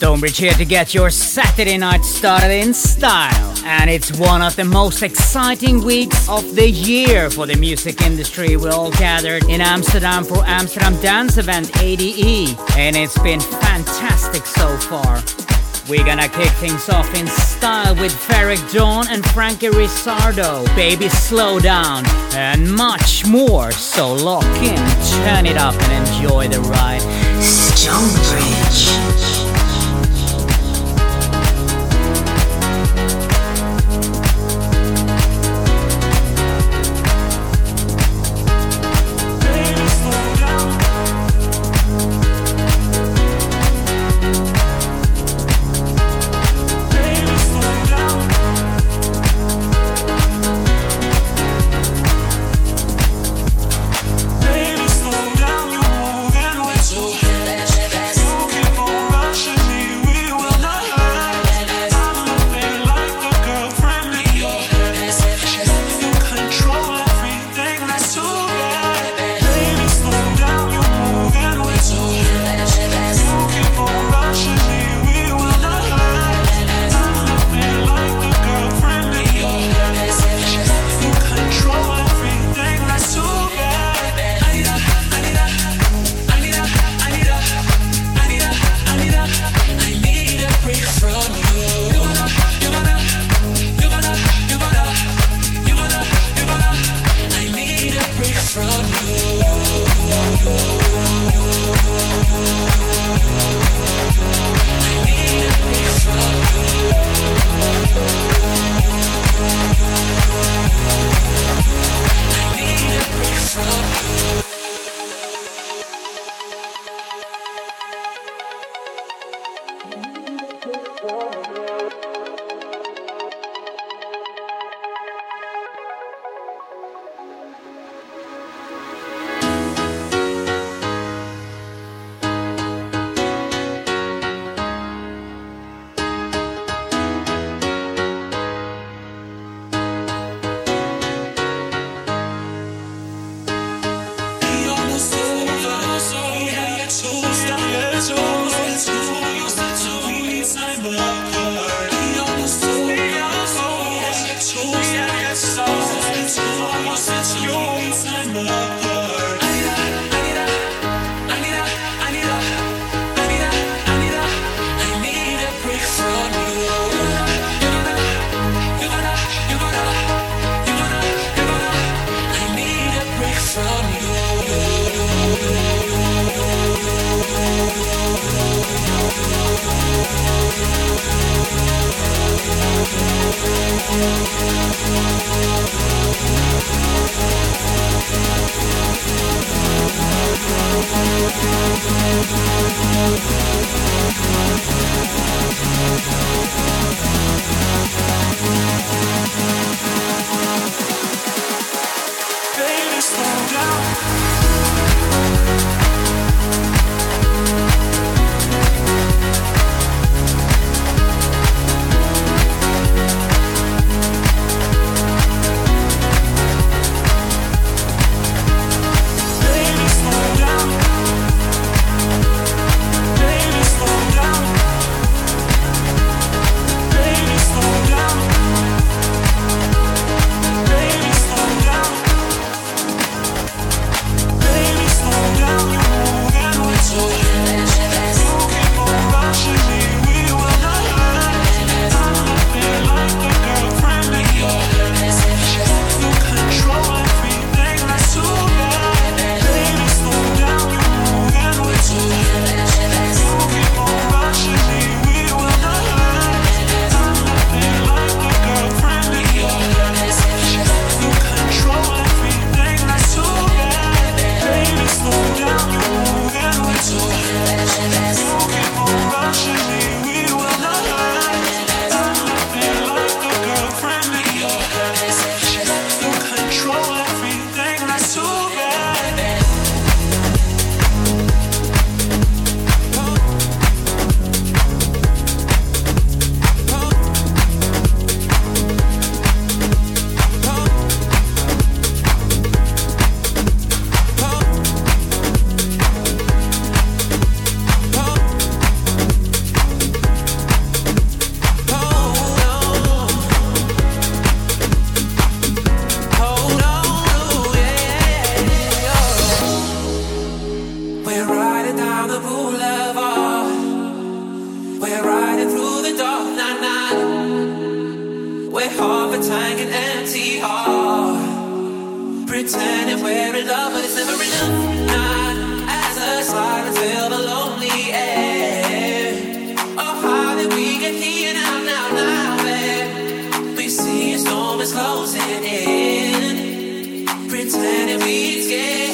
Stonebridge here to get your Saturday night started in style. And it's one of the most exciting weeks of the year for the music industry. We're all gathered in Amsterdam for Amsterdam Dance Event ADE, and it's been fantastic so far. We're gonna kick things off in style with Ferreck Dawn and Frankie Rizardo, Baby Slow Down, and much more. So lock in, turn it up, and enjoy the ride. Stonebridge. closing in, pretending we scared.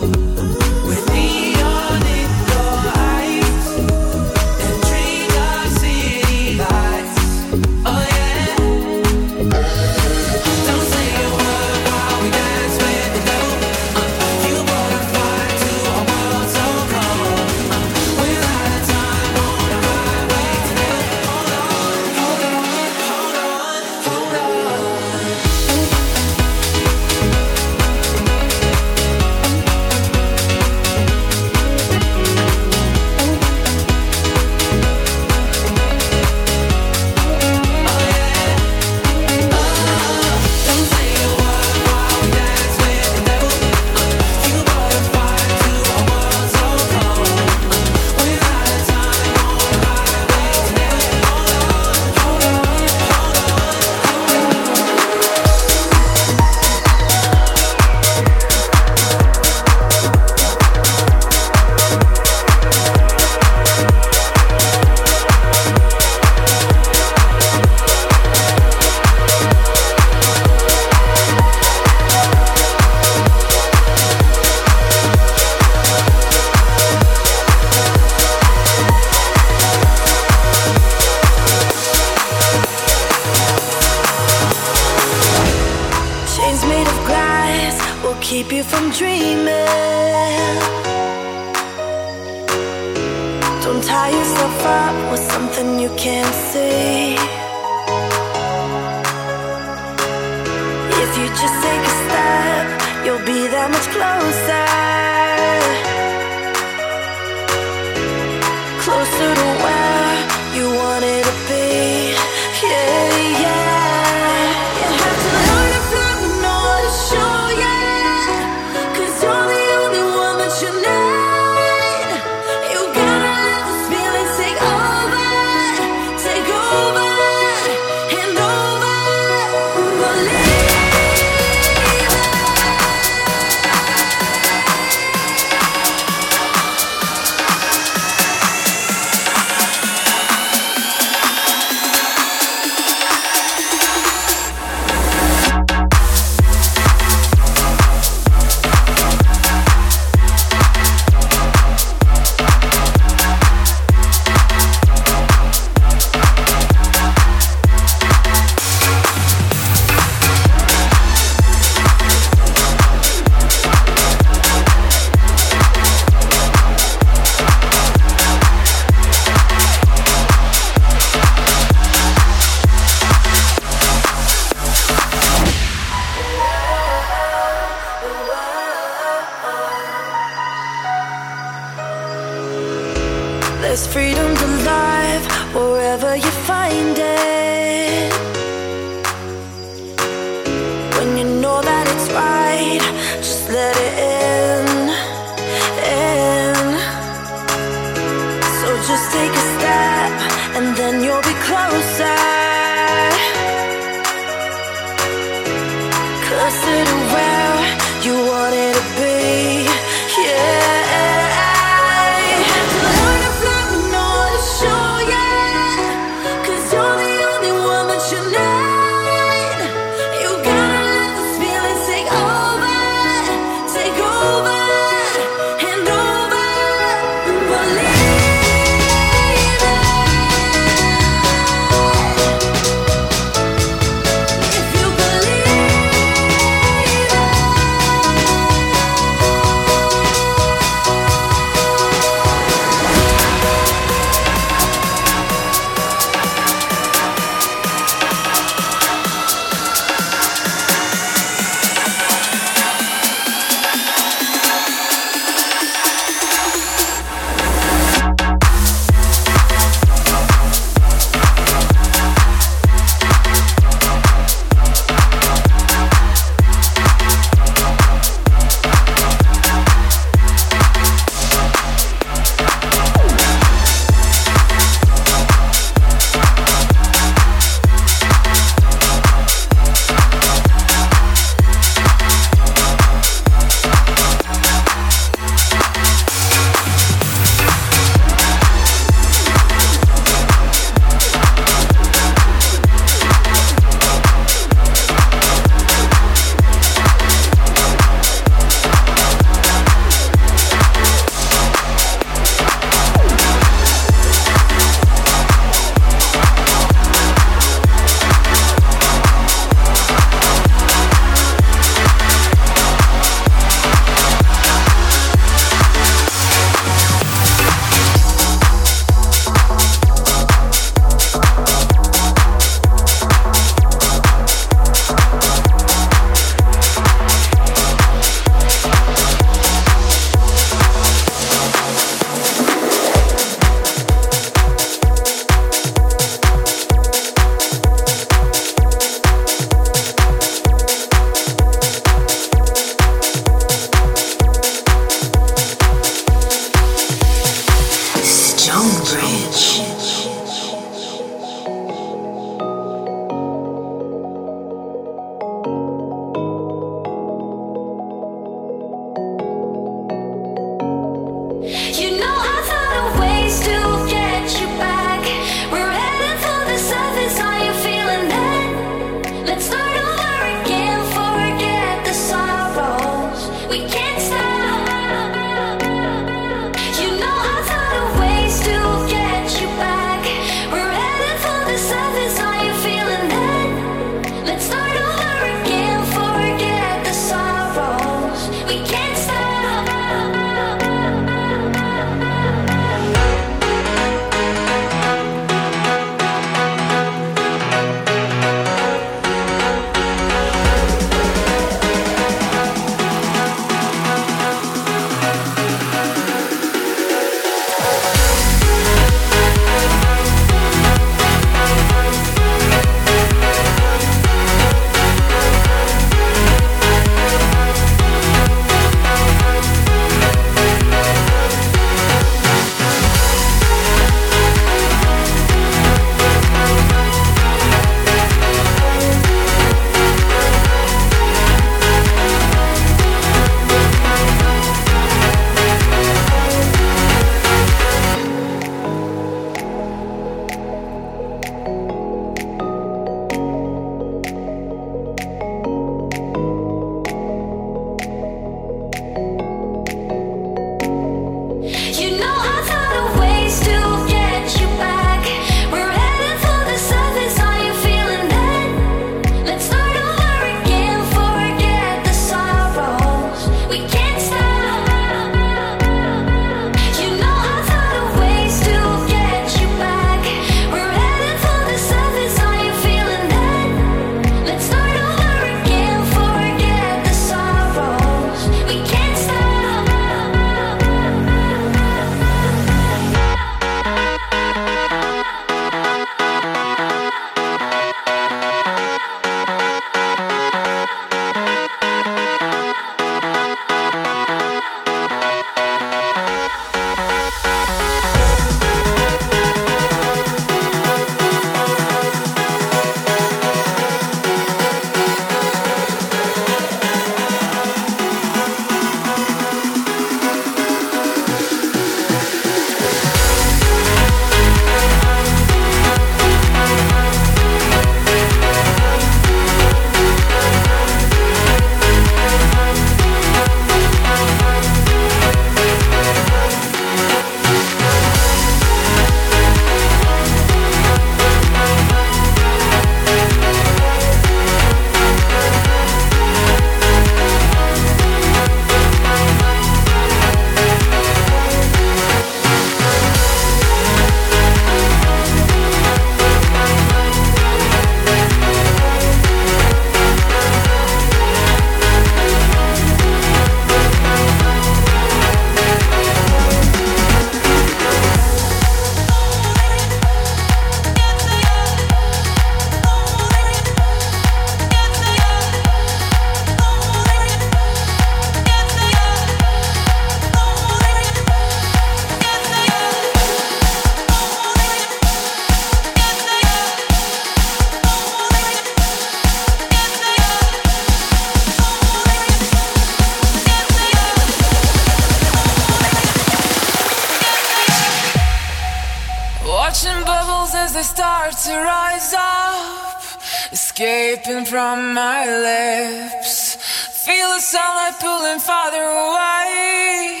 Start to rise up, escaping from my lips. Feel the sunlight pulling farther away.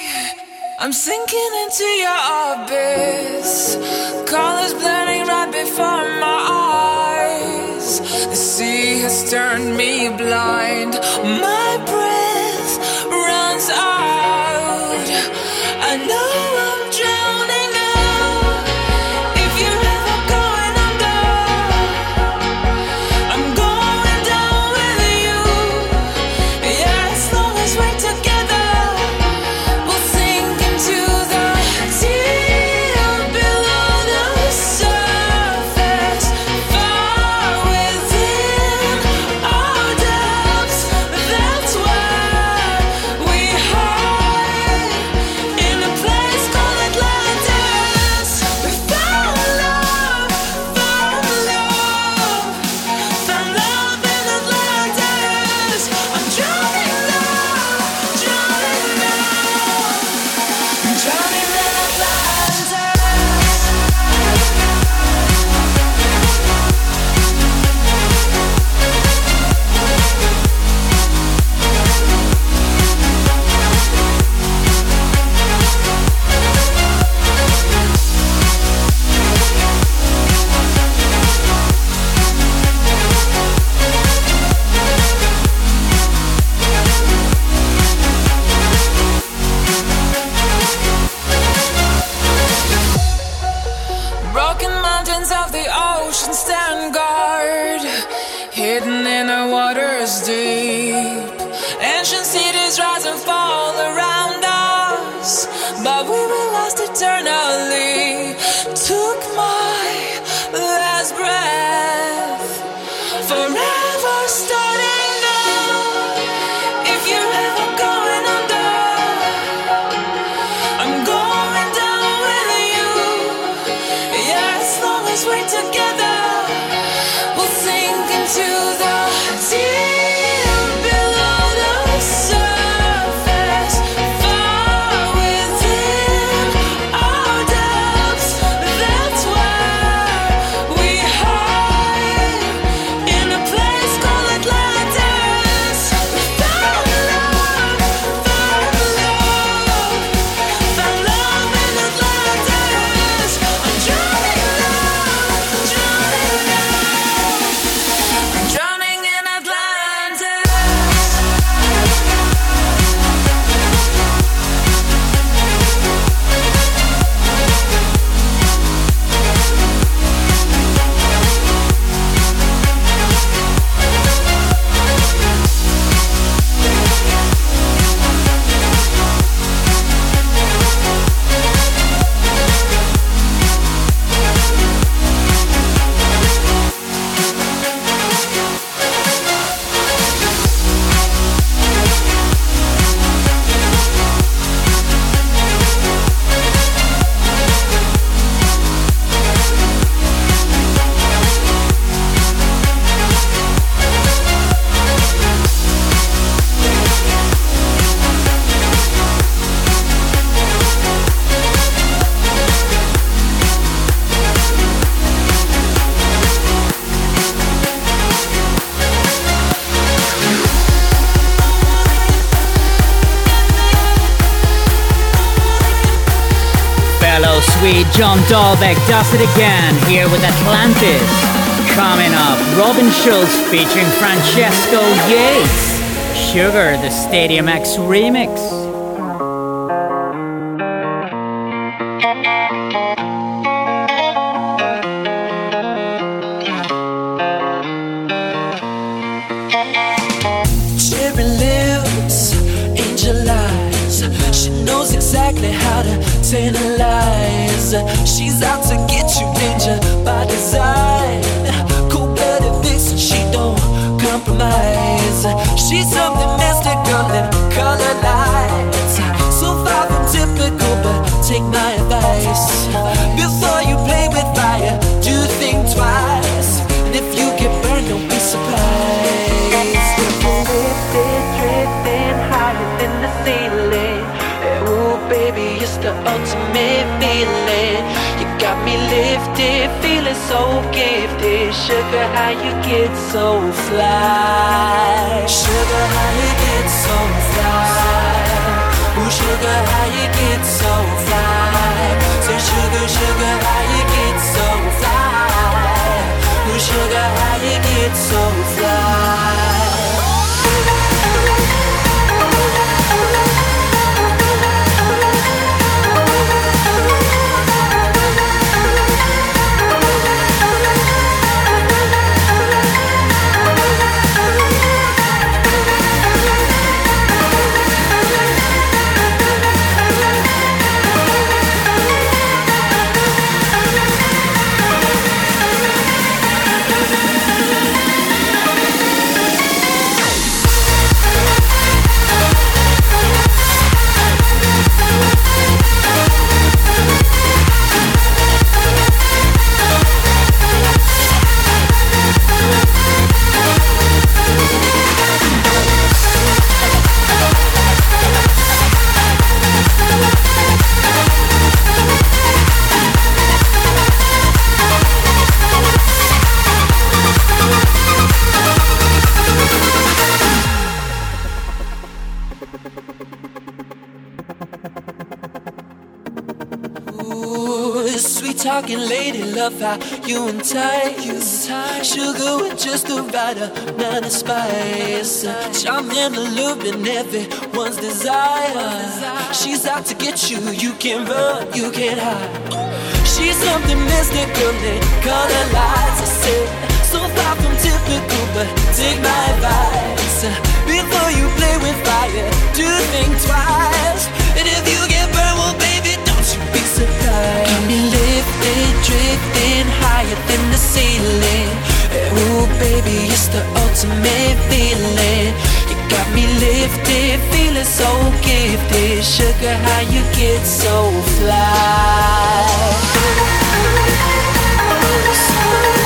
I'm sinking into your abyss. Colors blending right before my eyes. The sea has turned me blind. My breath John Dahlbäck does it again here with Atlantis. Coming up, Robin Schulz featuring Francesco Yates. Sugar, the Stadiumx remix. Lifted, feeling so gifted. Sugar, how you get so fly? Sugar, how you get so fly? Ooh, sugar, how you you entice Sugar with just the right amount of spice. Charming, alluring, everyone's desire. She's out to get you, you can run, you can't hide. She's something mystical in color lights I say, so far from typical but take my advice. Before you play with fire, do think twice. And if you get lifted, drifting higher than the ceiling. Ooh baby, it's the ultimate feeling. You got me lifted, feeling so gifted. Sugar, how you get so fly. But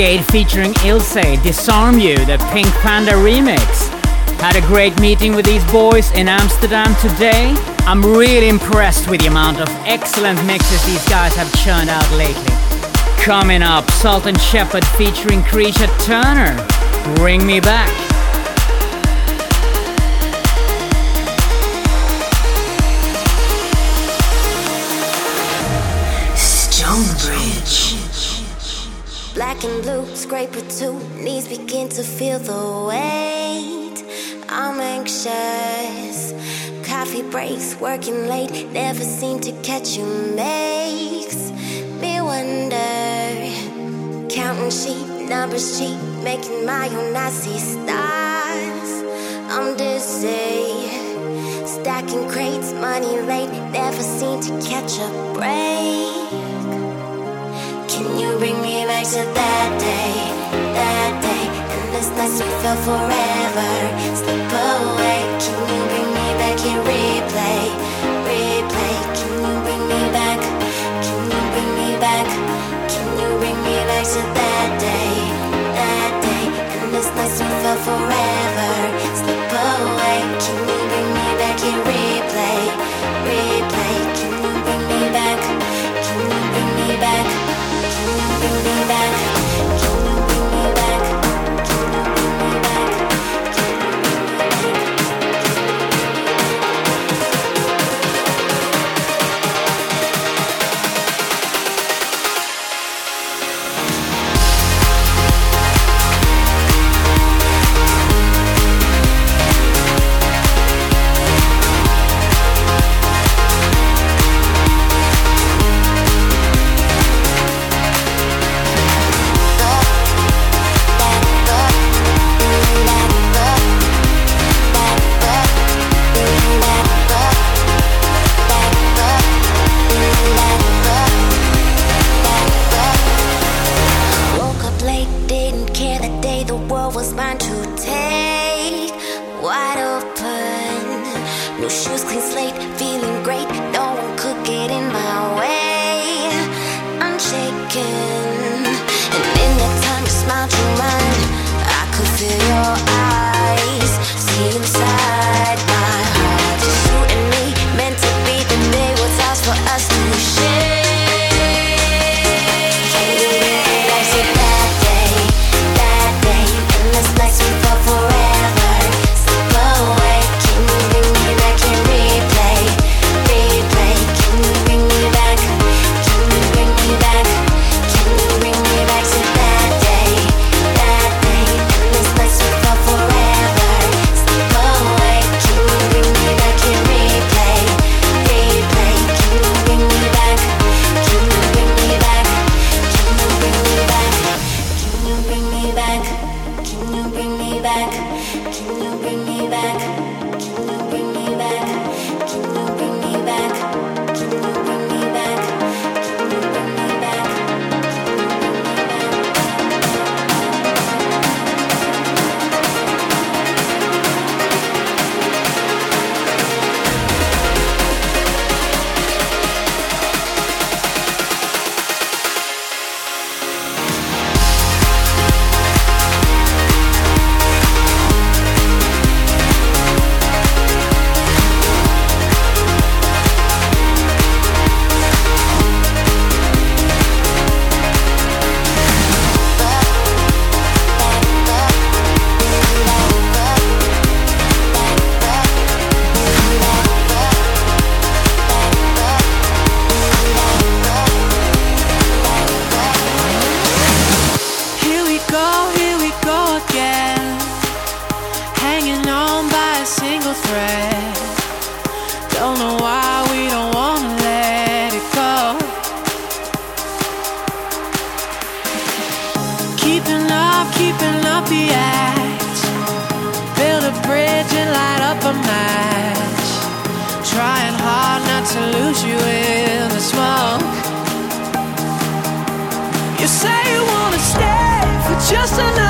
Kaskade featuring Ilsey, Disarm You, the Pink Panda remix. Had a great meeting with these boys in Amsterdam today. I'm really impressed with the amount of excellent mixes these guys have churned out lately. Coming up, Sultan Shepard featuring Creature Turner. Bring me back. black and blue, scraper two, knees begin to feel the weight. I'm anxious. Coffee breaks, working late, never seem to catch you. Makes me wonder. Counting sheep, numbers sheep, making my own I see stars. I'm dizzy. Stacking crates, money late, never seem to catch a break. for forever. Slip away. Can you bring me back in replay? Replay. Can you bring me back? Can you bring me back? Can you bring me back to that day? That day. And this forever. Slip away. Can you bring me back in replay? Replay. tonight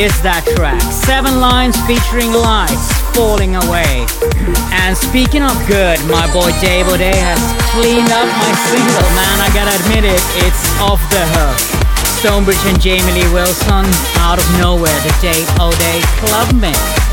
is that track? Seven Lions featuring lights falling away. And speaking of good, my boy Dave Audé has cleaned up my single, man. I gotta admit it, it's off the hook. StoneBridge and Jamie Lee Wilson, out of nowhere, the Dave Audé Club Mix.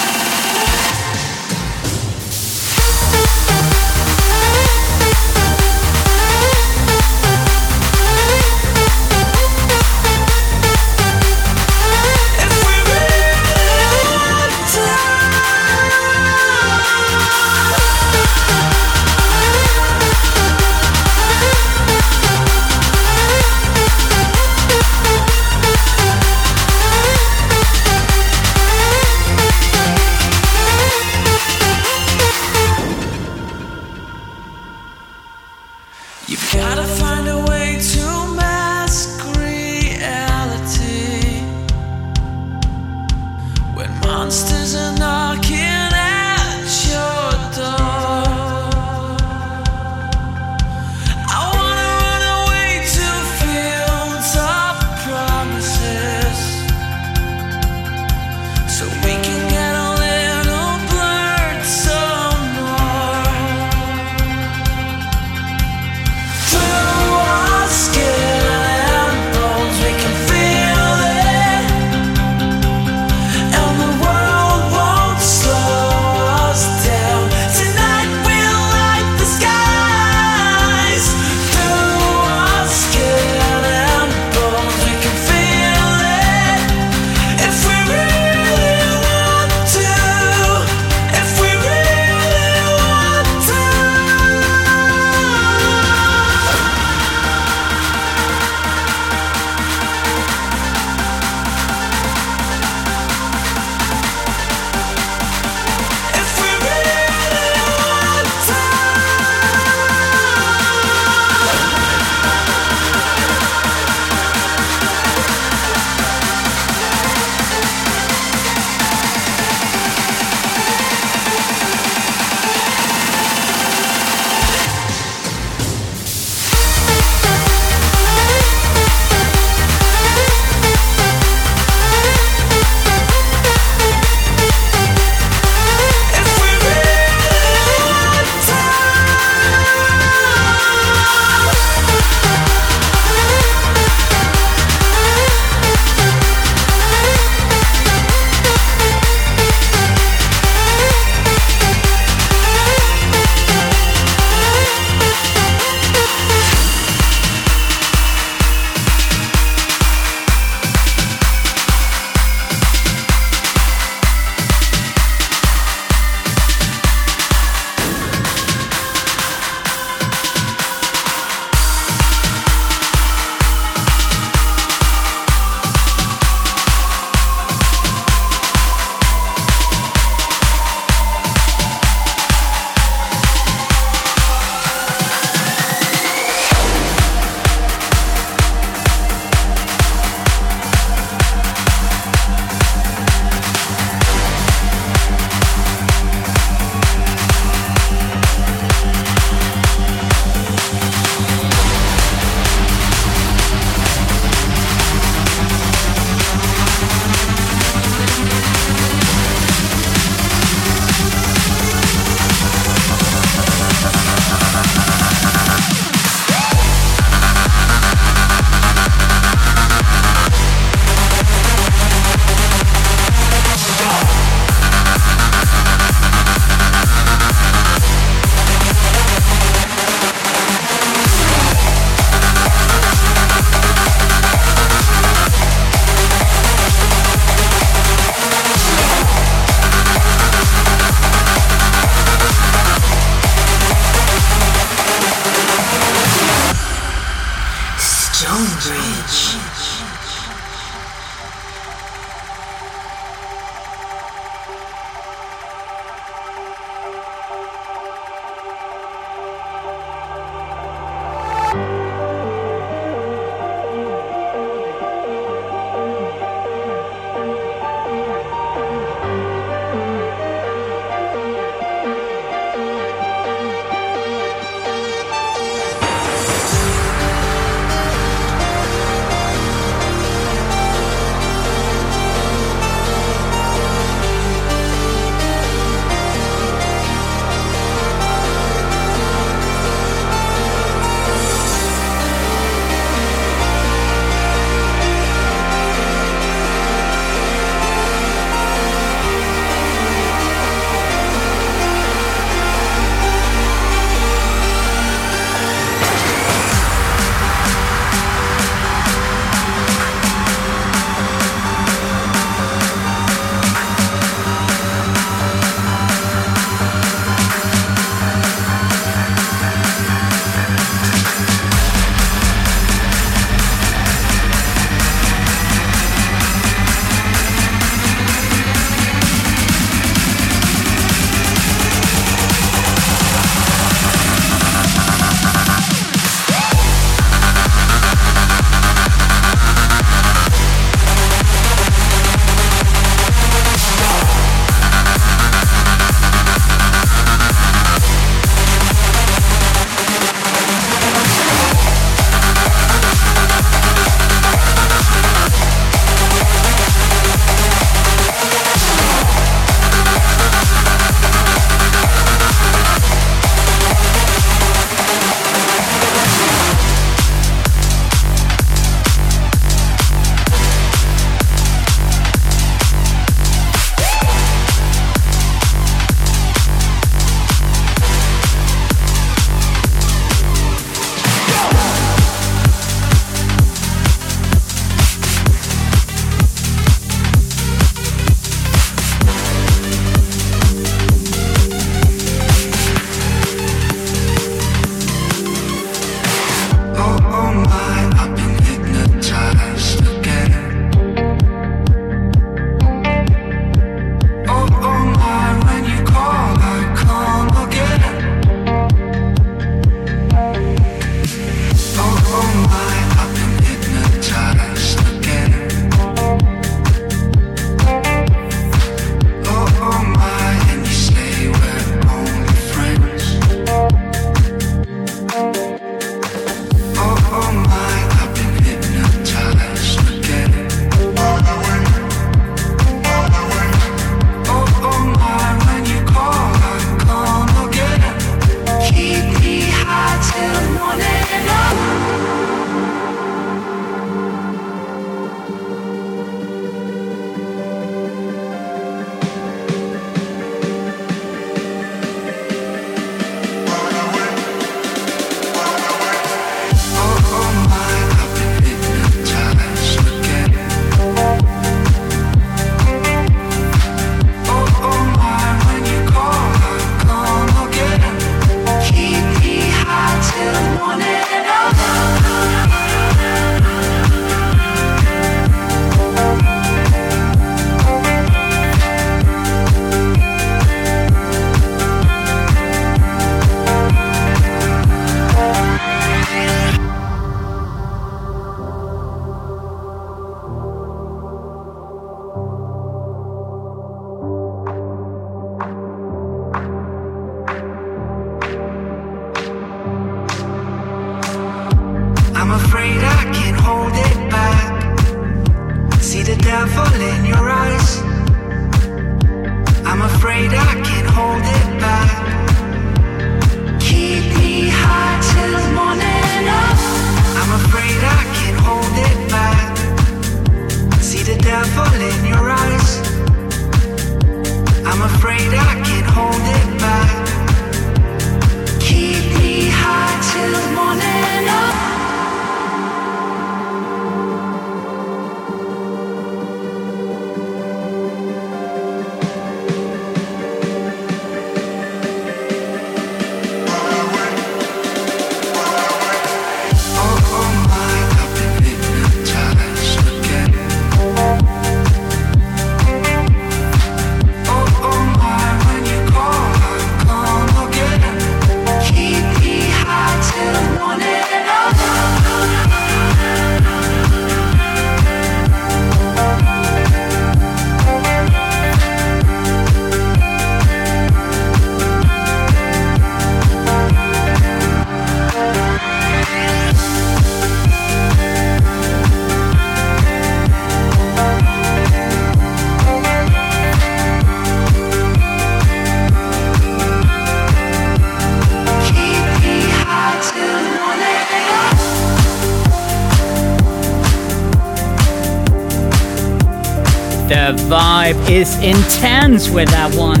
Vibe is intense with that one.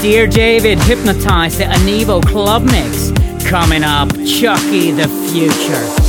Dear David Hypnotize, the Anivo Club Mix. Coming up, Chuckie the Future.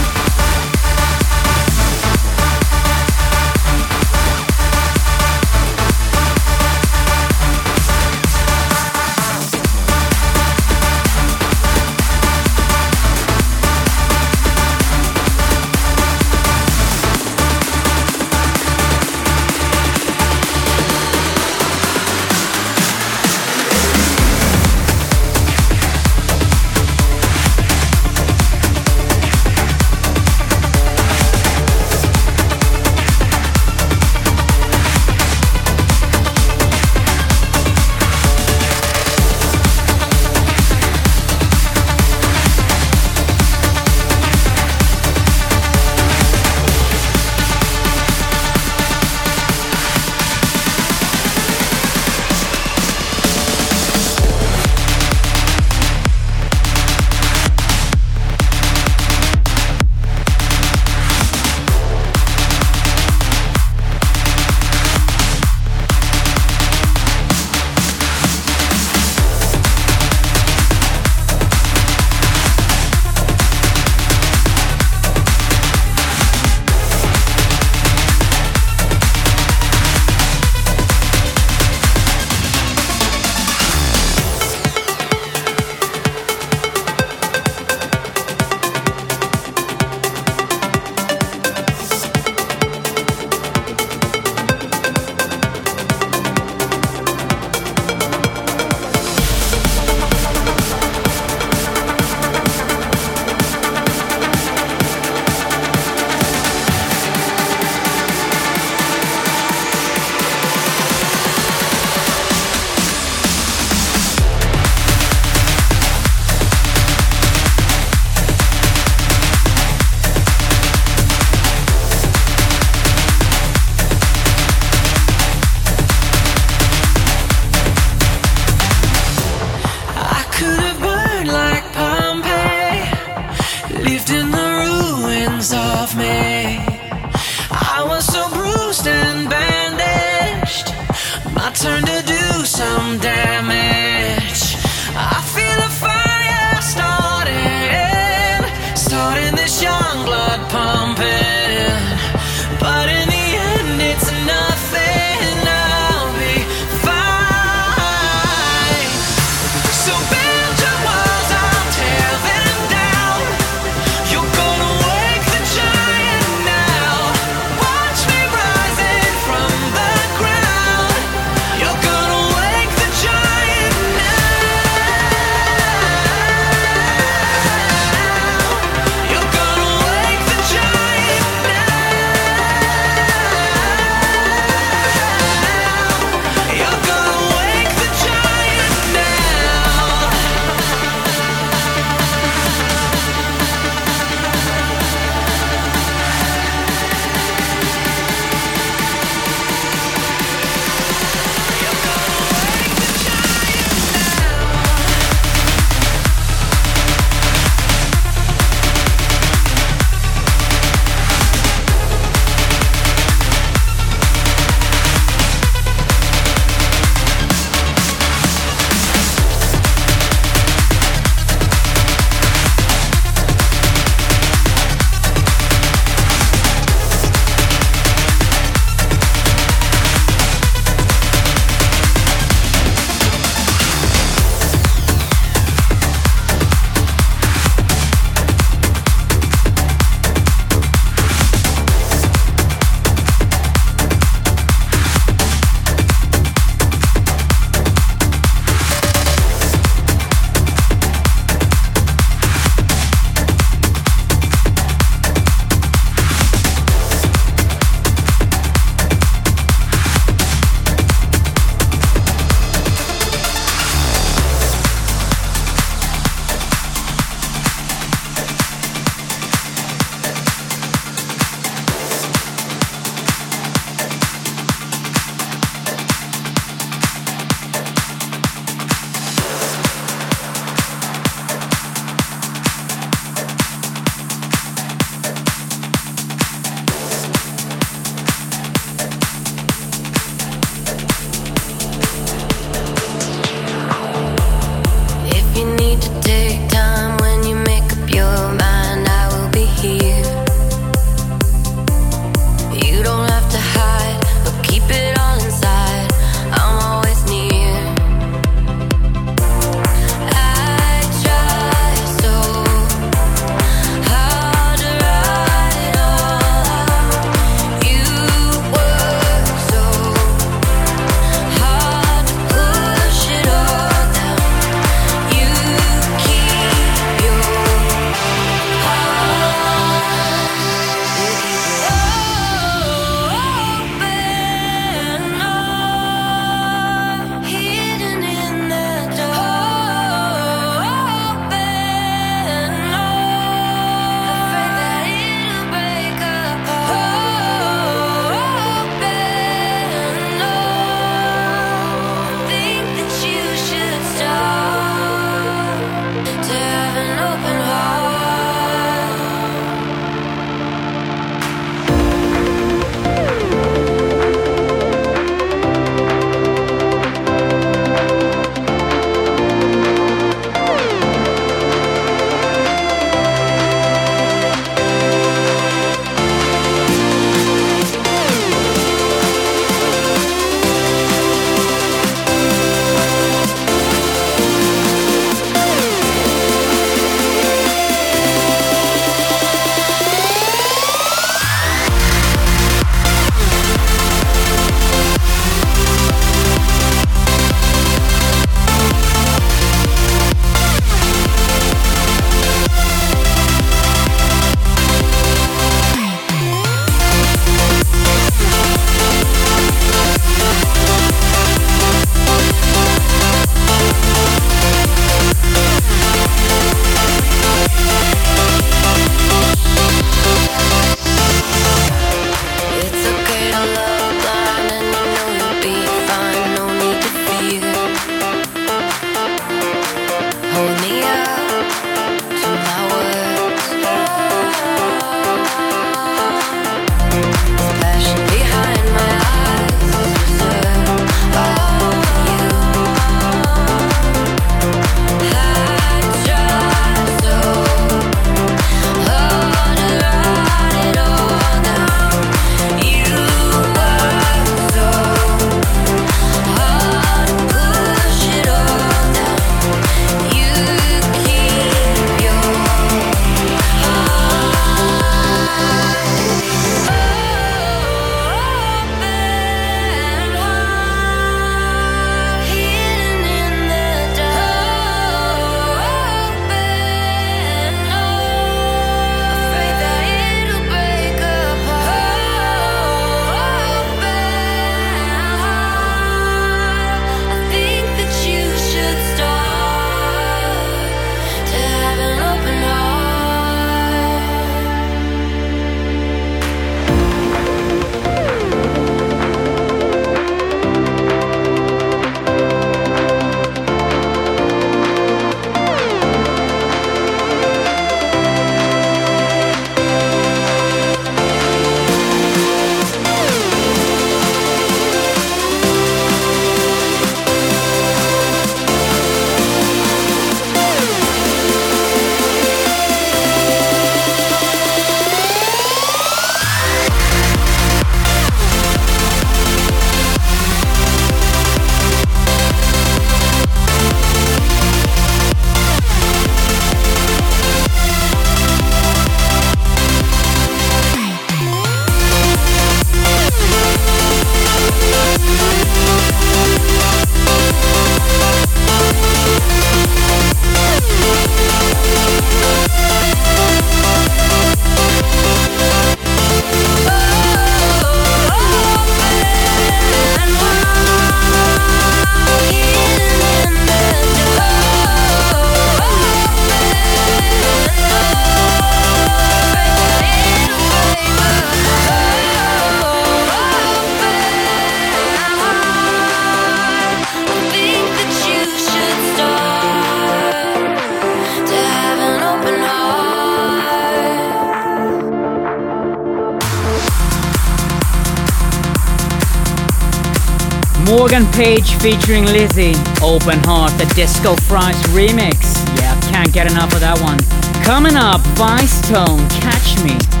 Morgan Page featuring Lissie. Open Heart, the Disco Fries remix. Yeah, can't get enough of that one. Coming up, Vicetone, Catch Me.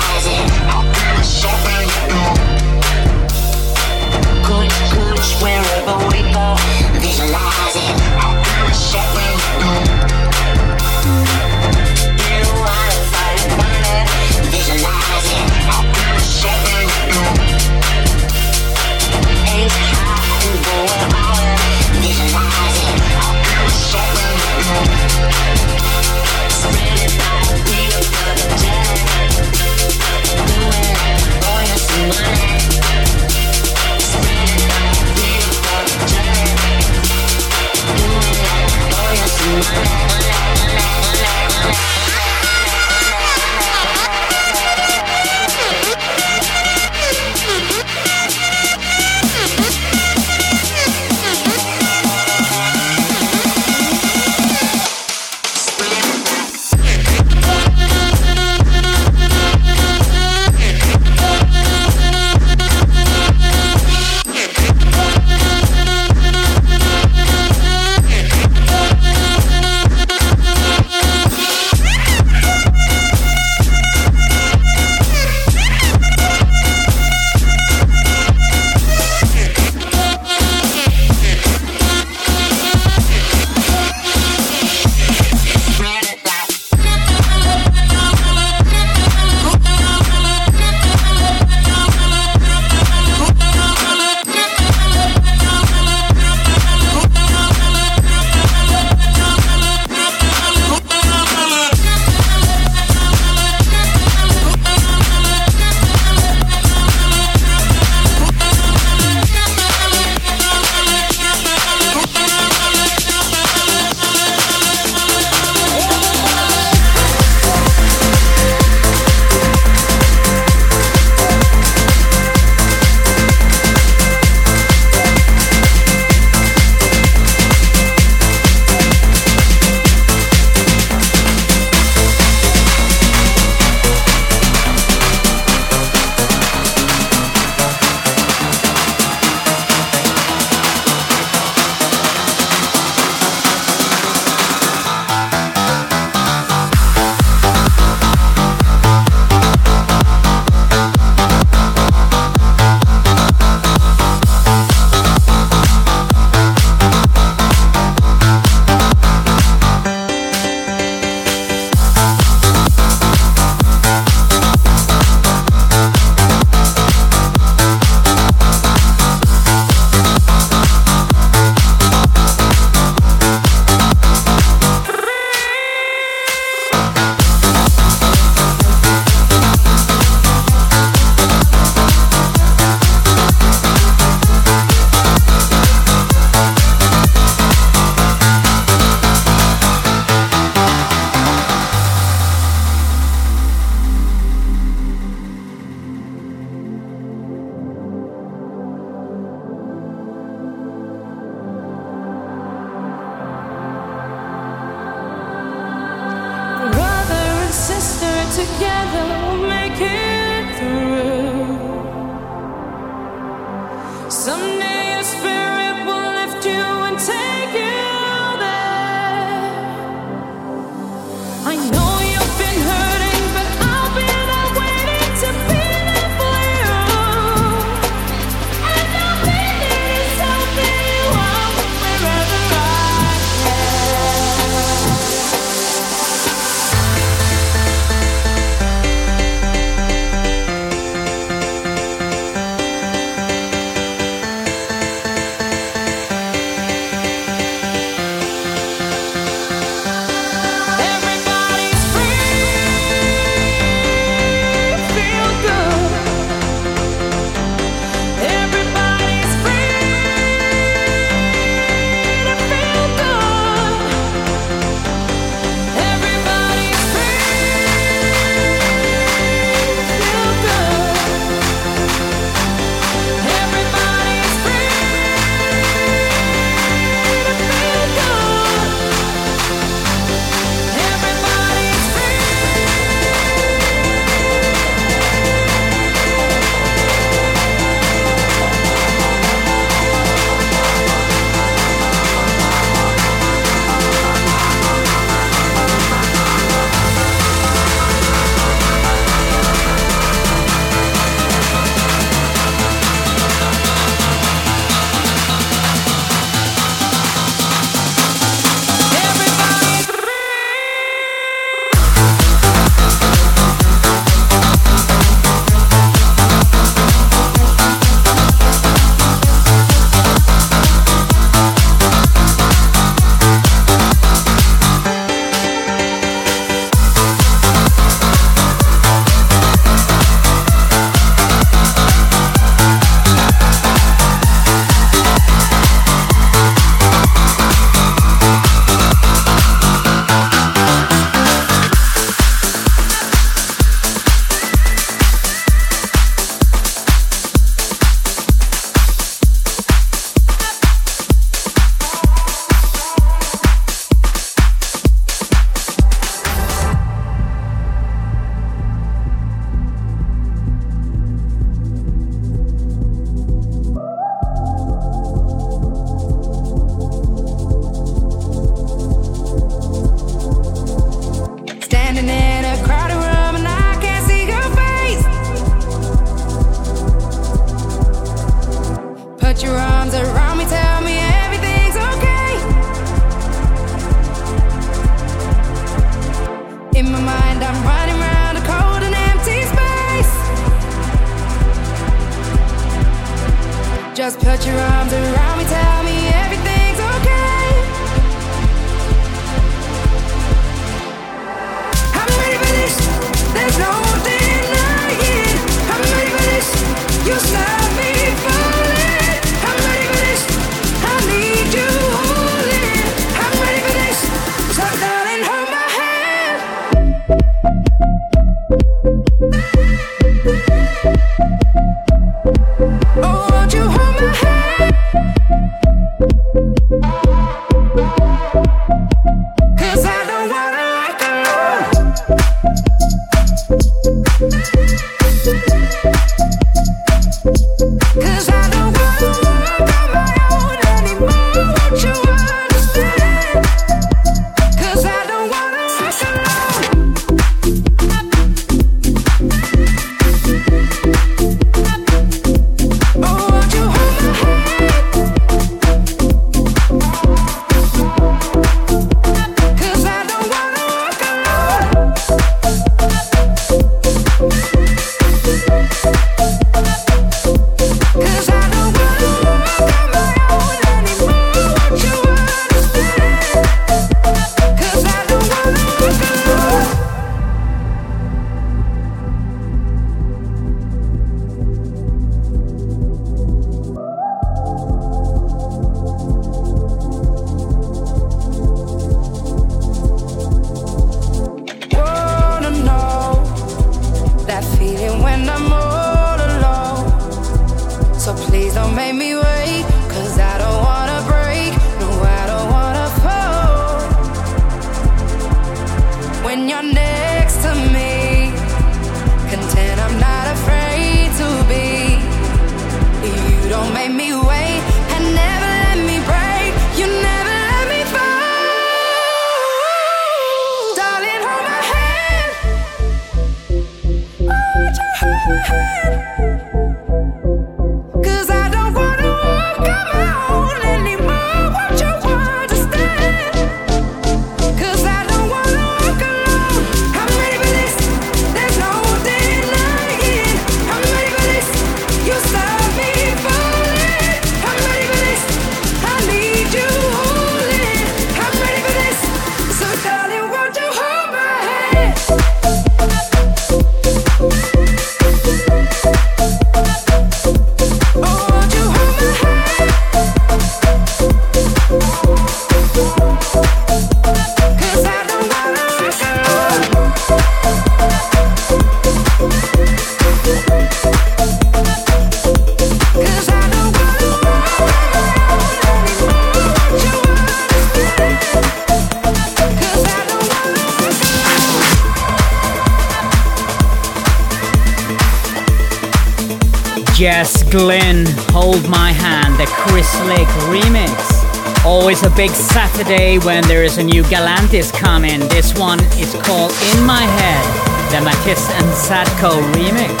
day when there is a new Galantis coming. This one is called In My Head, the Matisse and Sadko remix.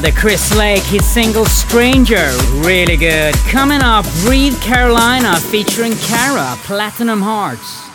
the Chris Lake, his single Stranger, really good. Coming up, Breathe Carolina featuring Cara, Platinum Hearts.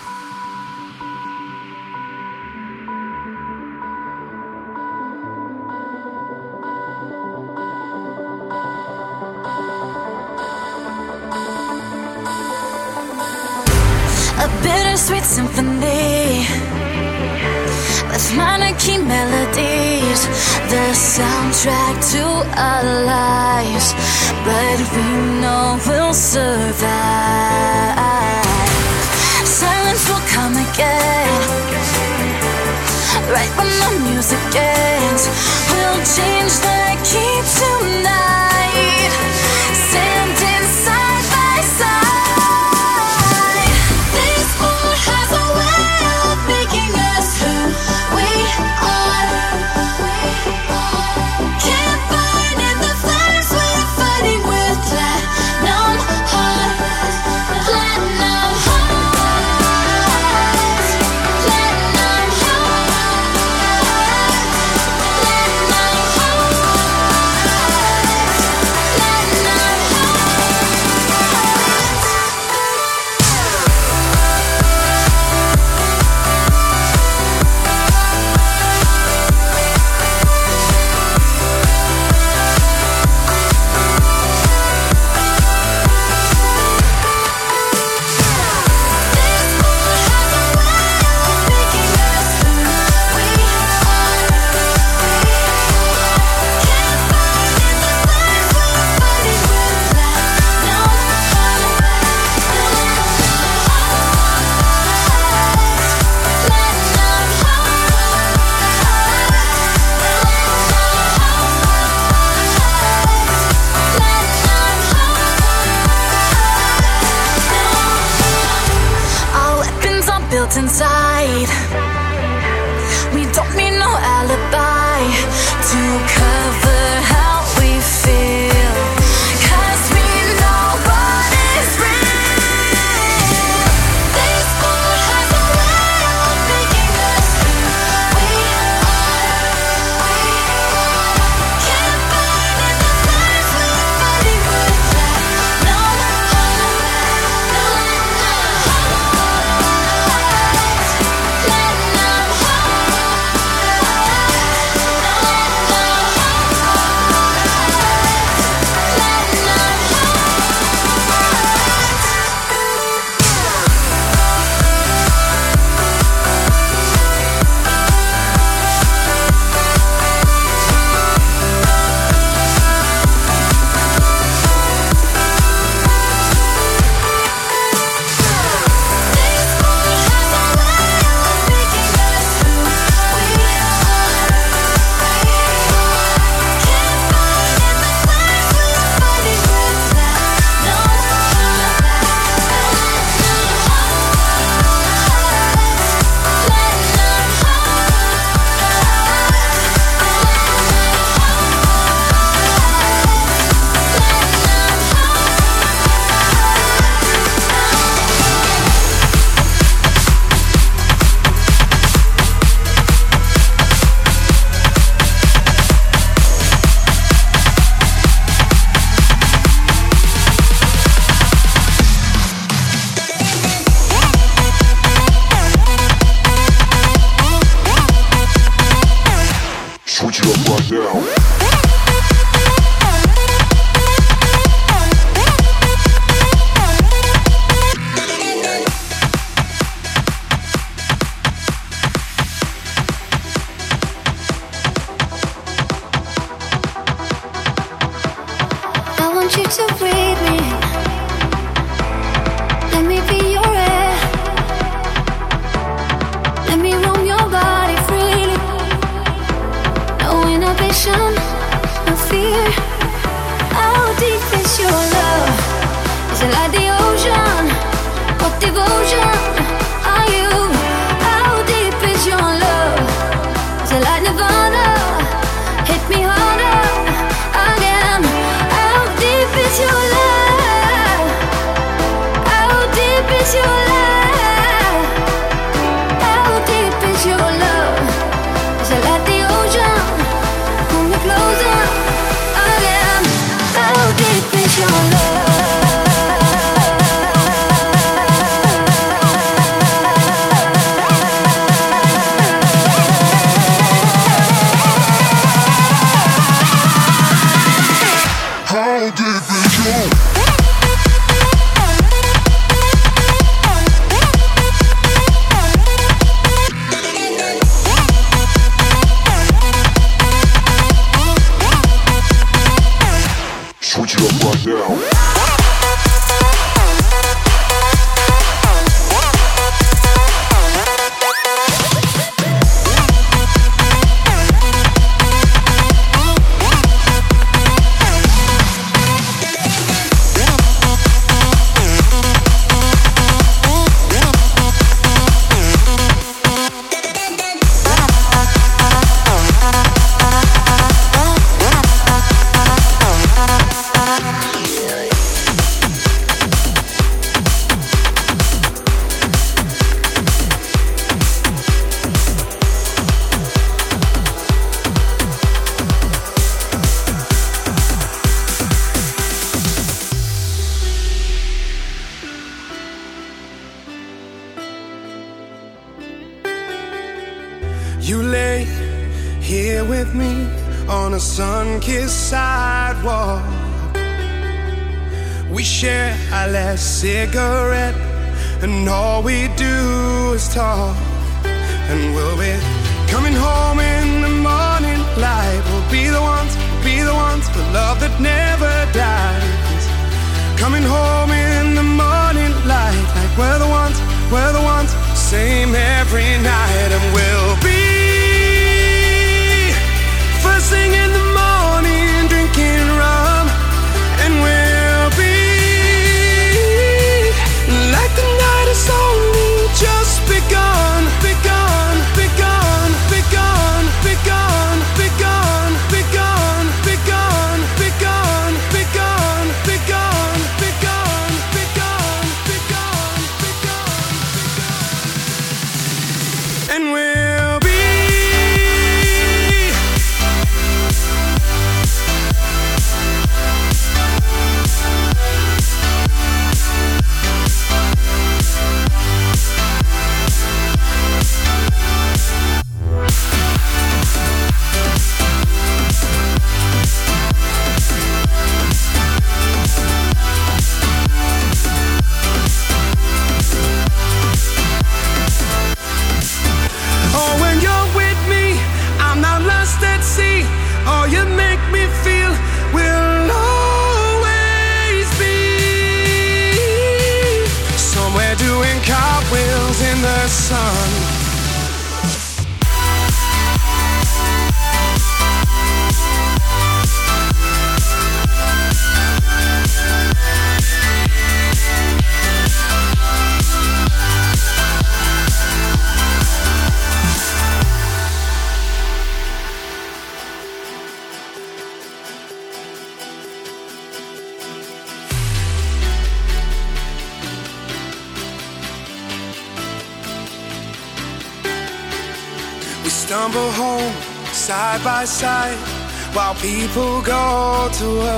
People go to work.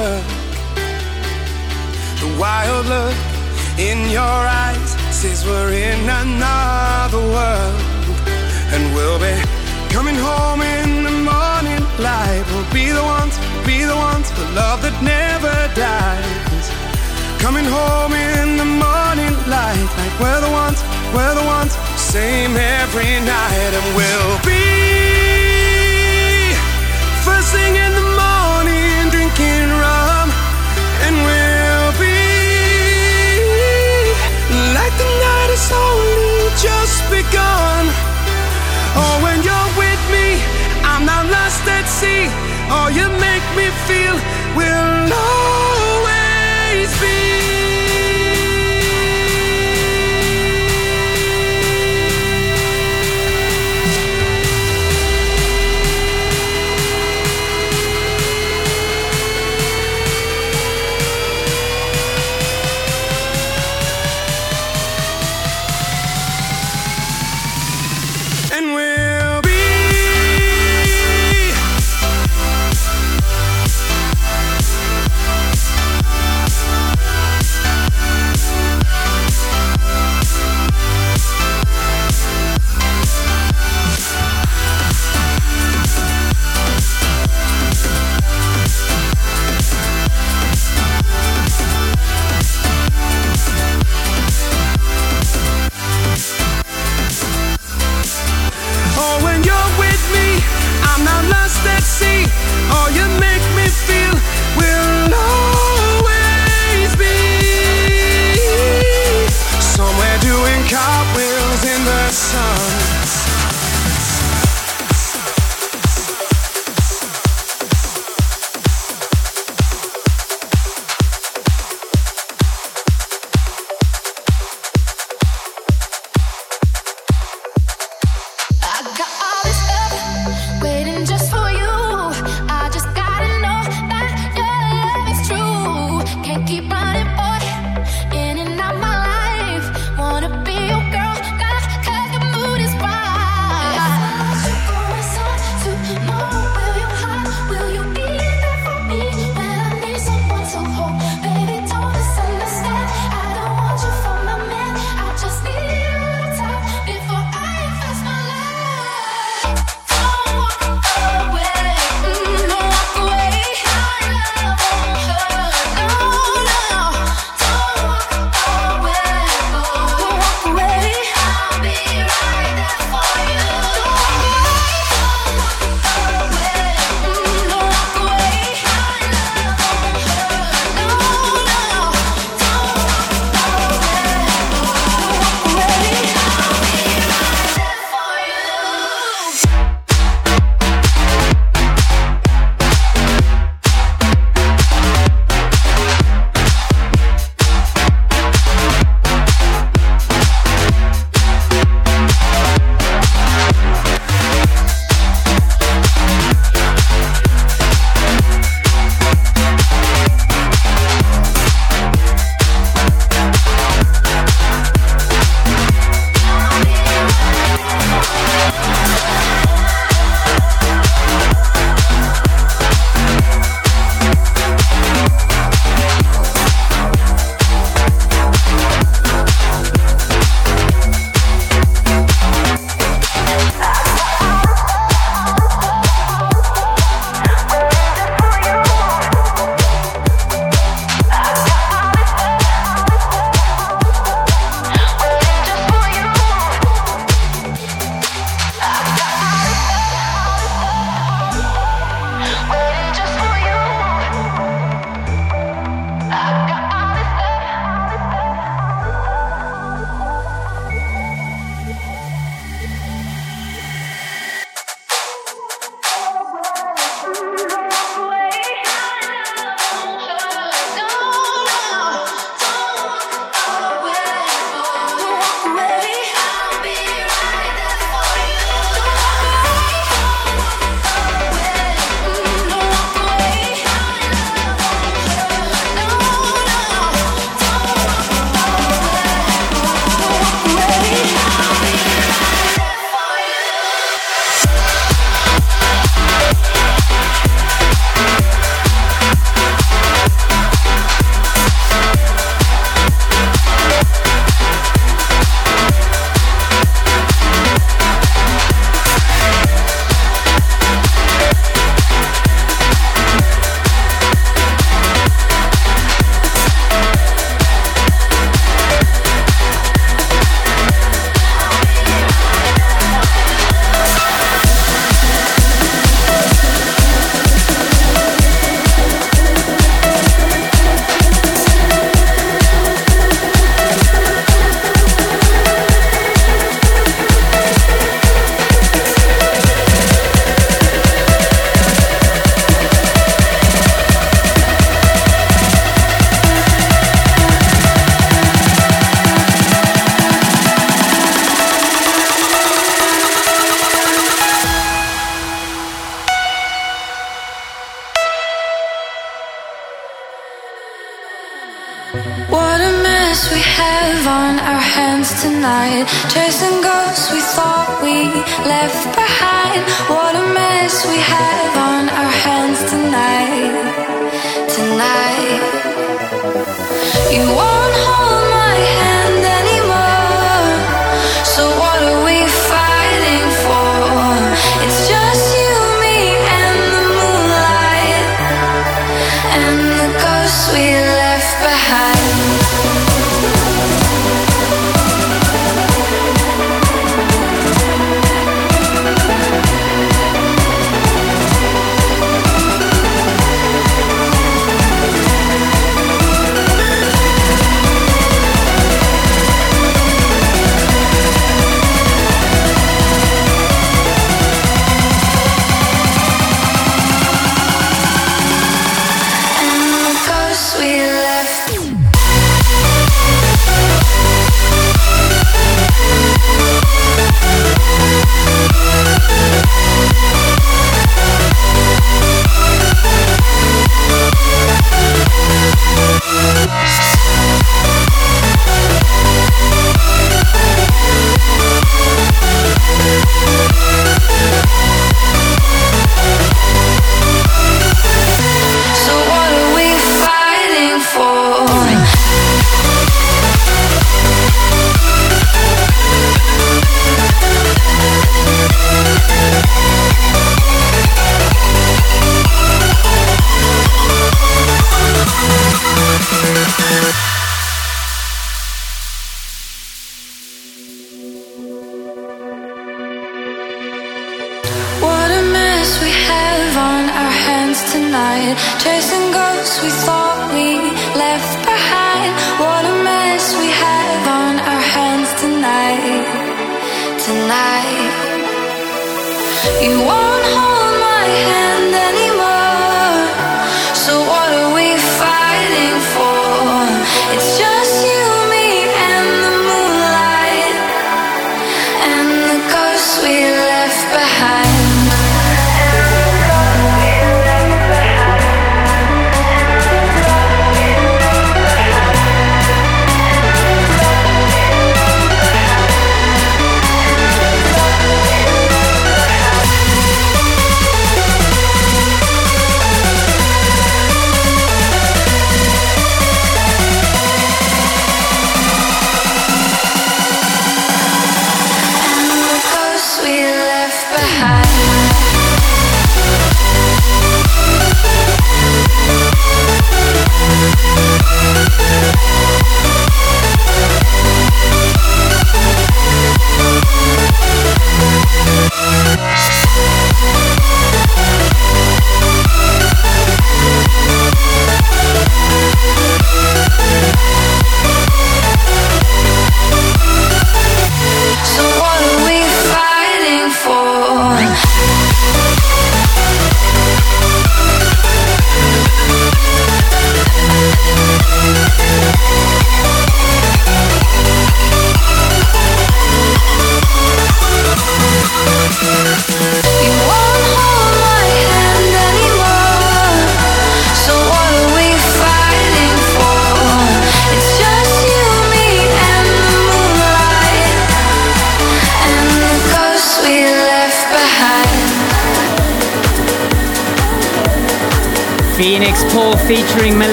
Ghosts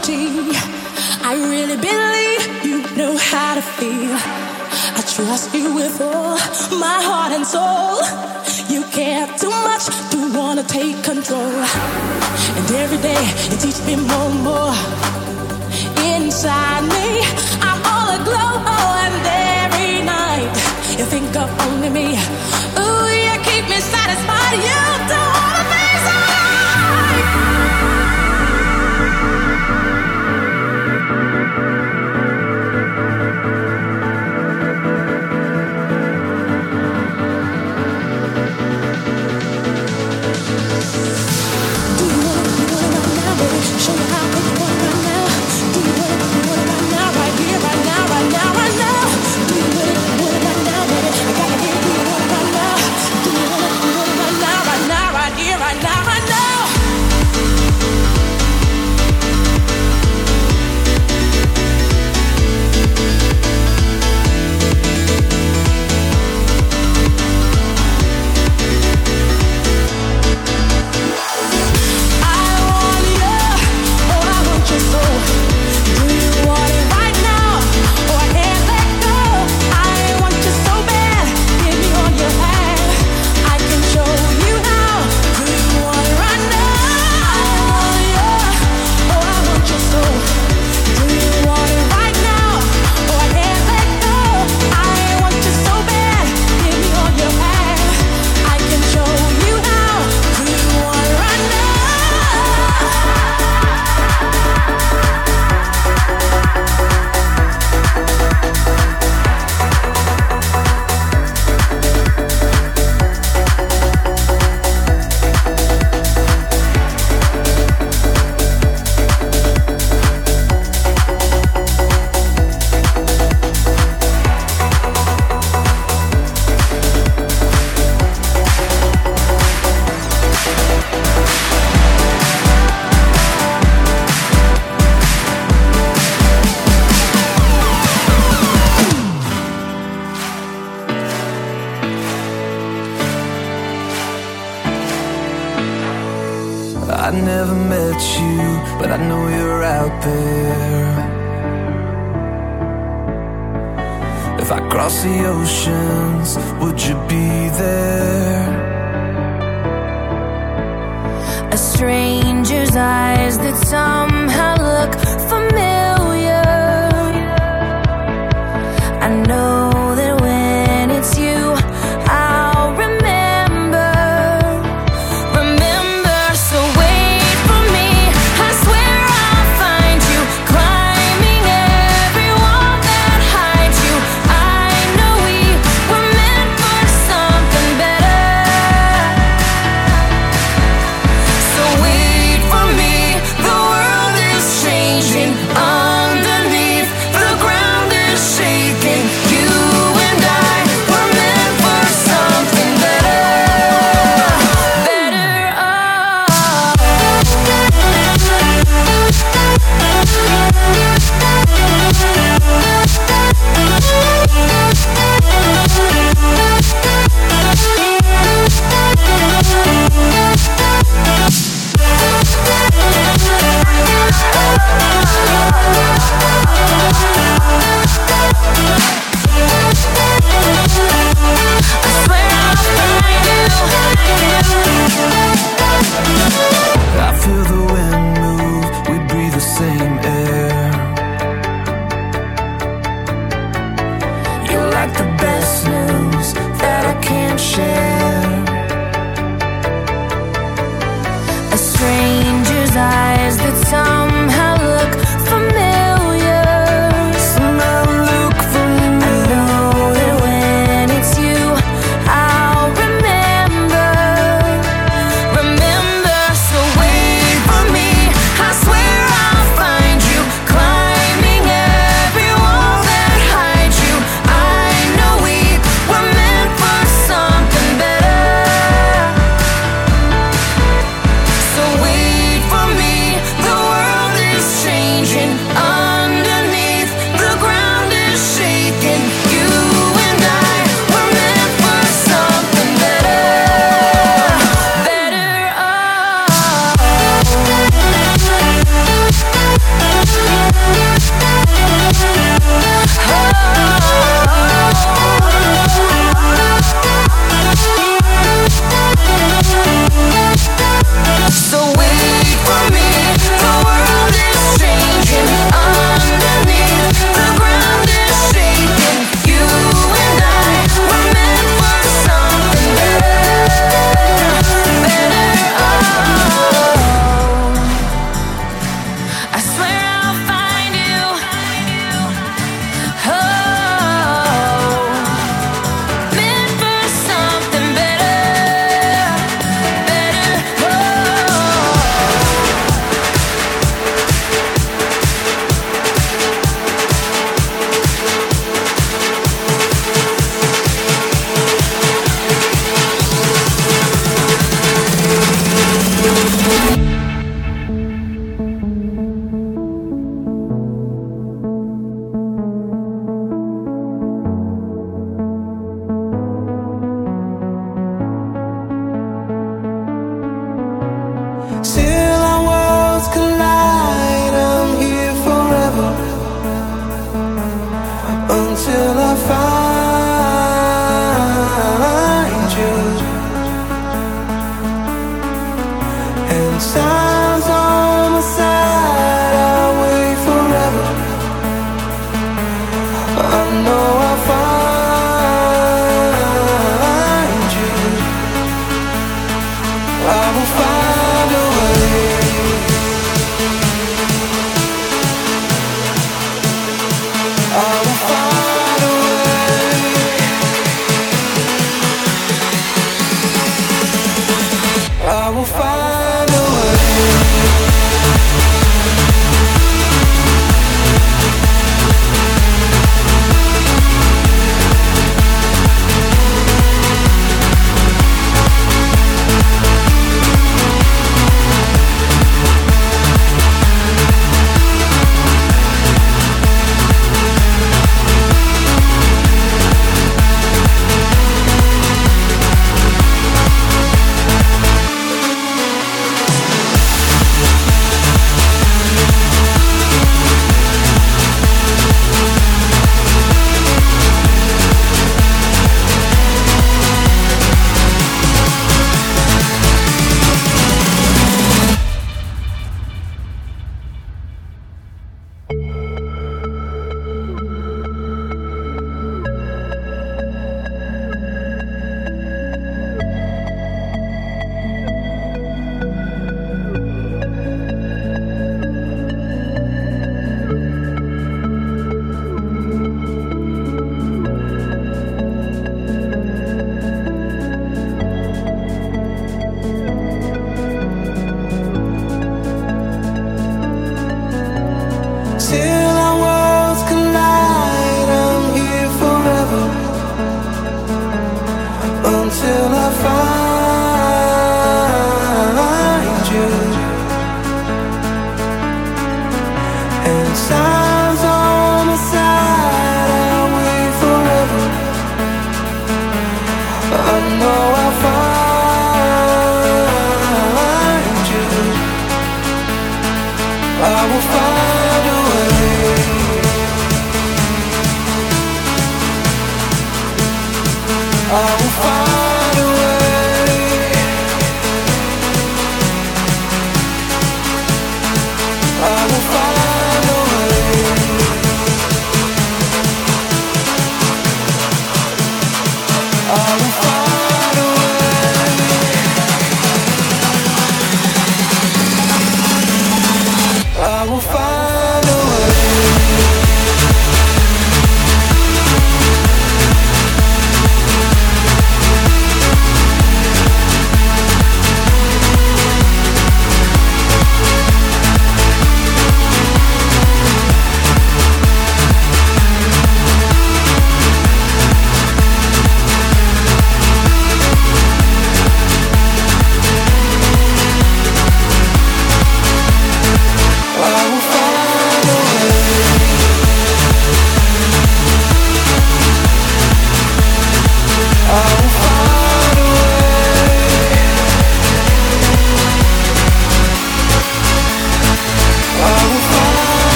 I really believe you know how to feel. I trust you with all my heart and soul. You care too much to wanna take control. And every day you teach me more and more. Inside me, I'm all aglow. Oh, and every night you think of only me. Ooh, you keep me satisfied. You.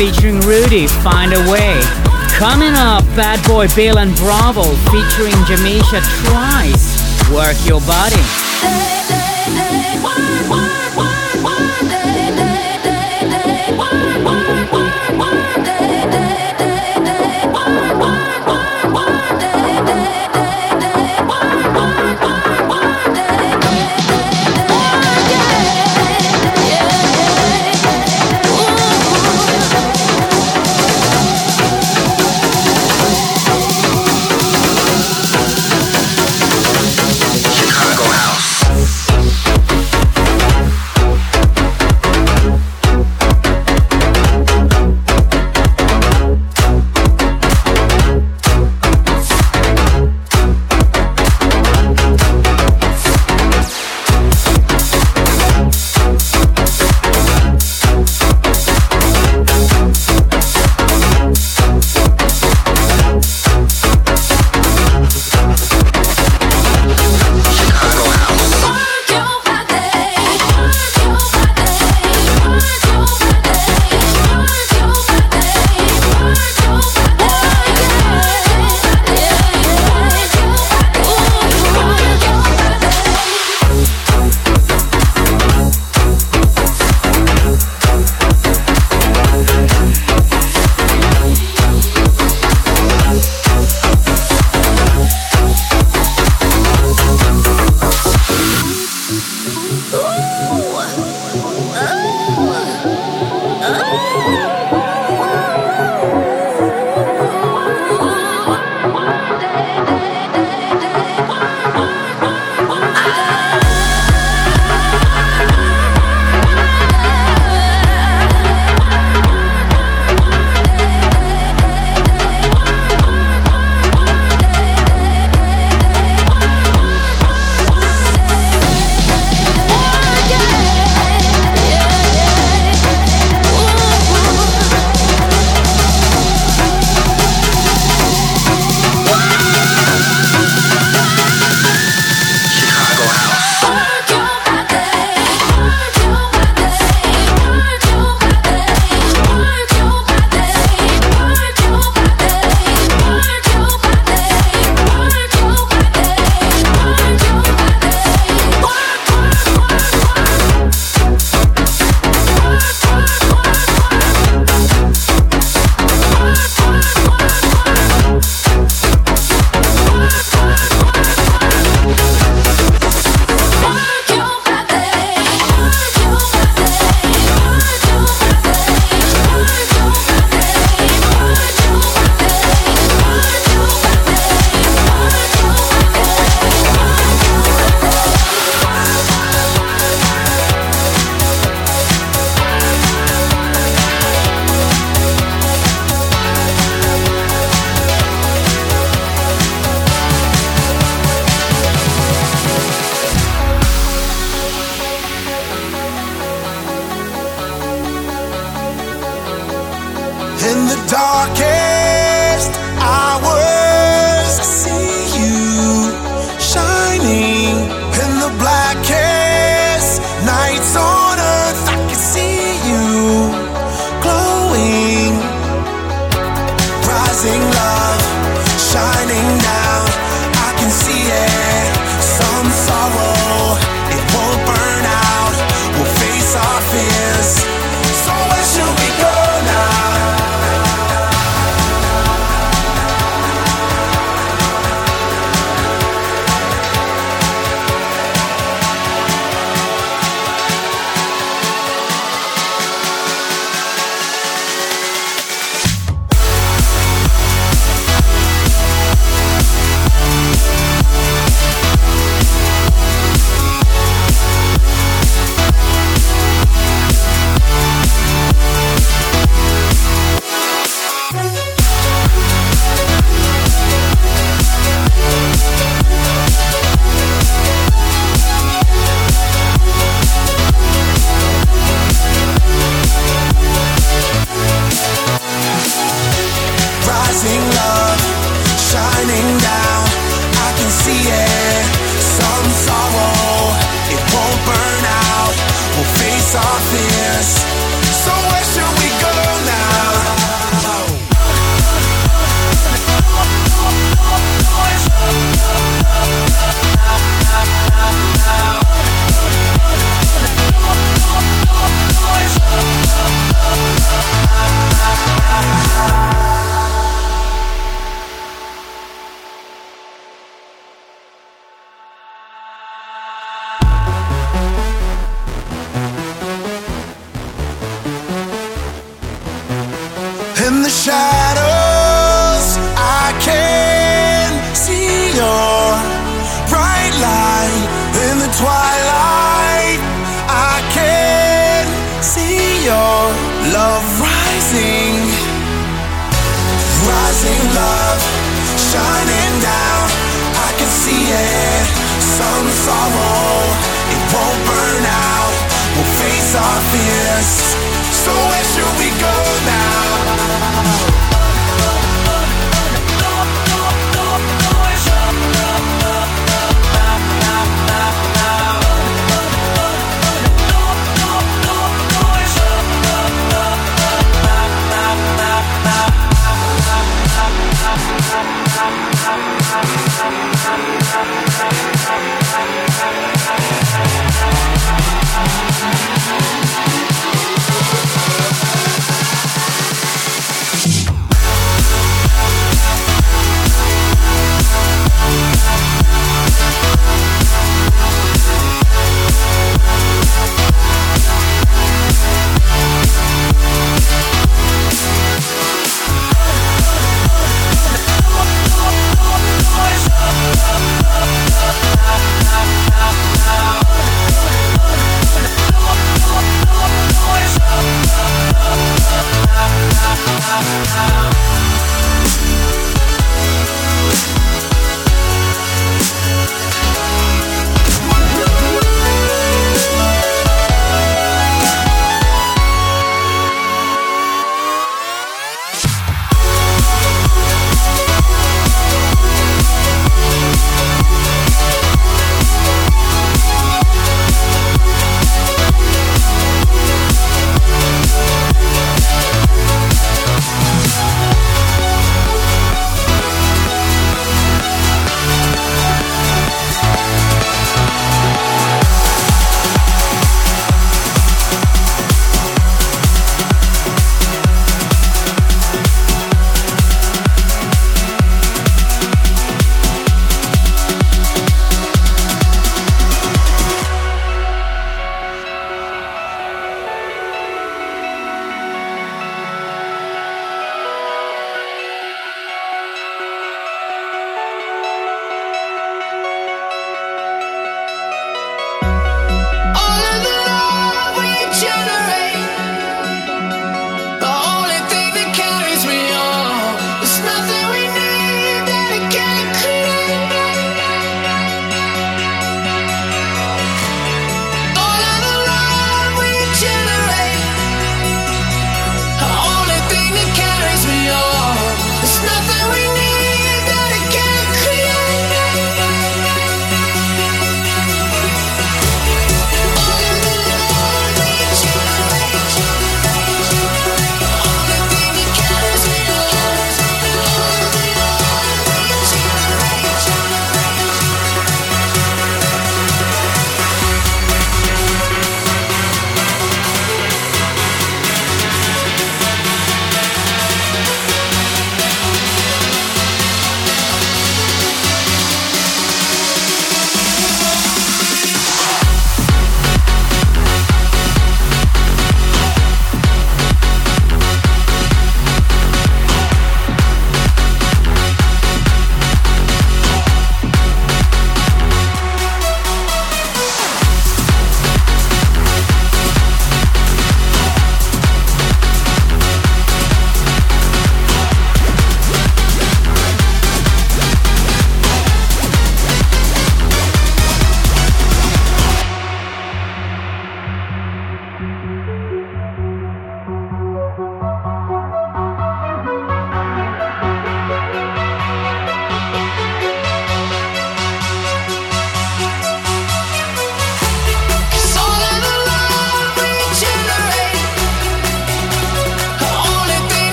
featuring Rudy, Find a Way. Coming up, Bad Boy Bill and Bravo featuring Jamisha Trice, Work Your Body.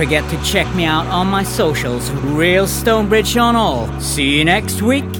forget to check me out on my socials, Real StoneBridge on all. See you next week.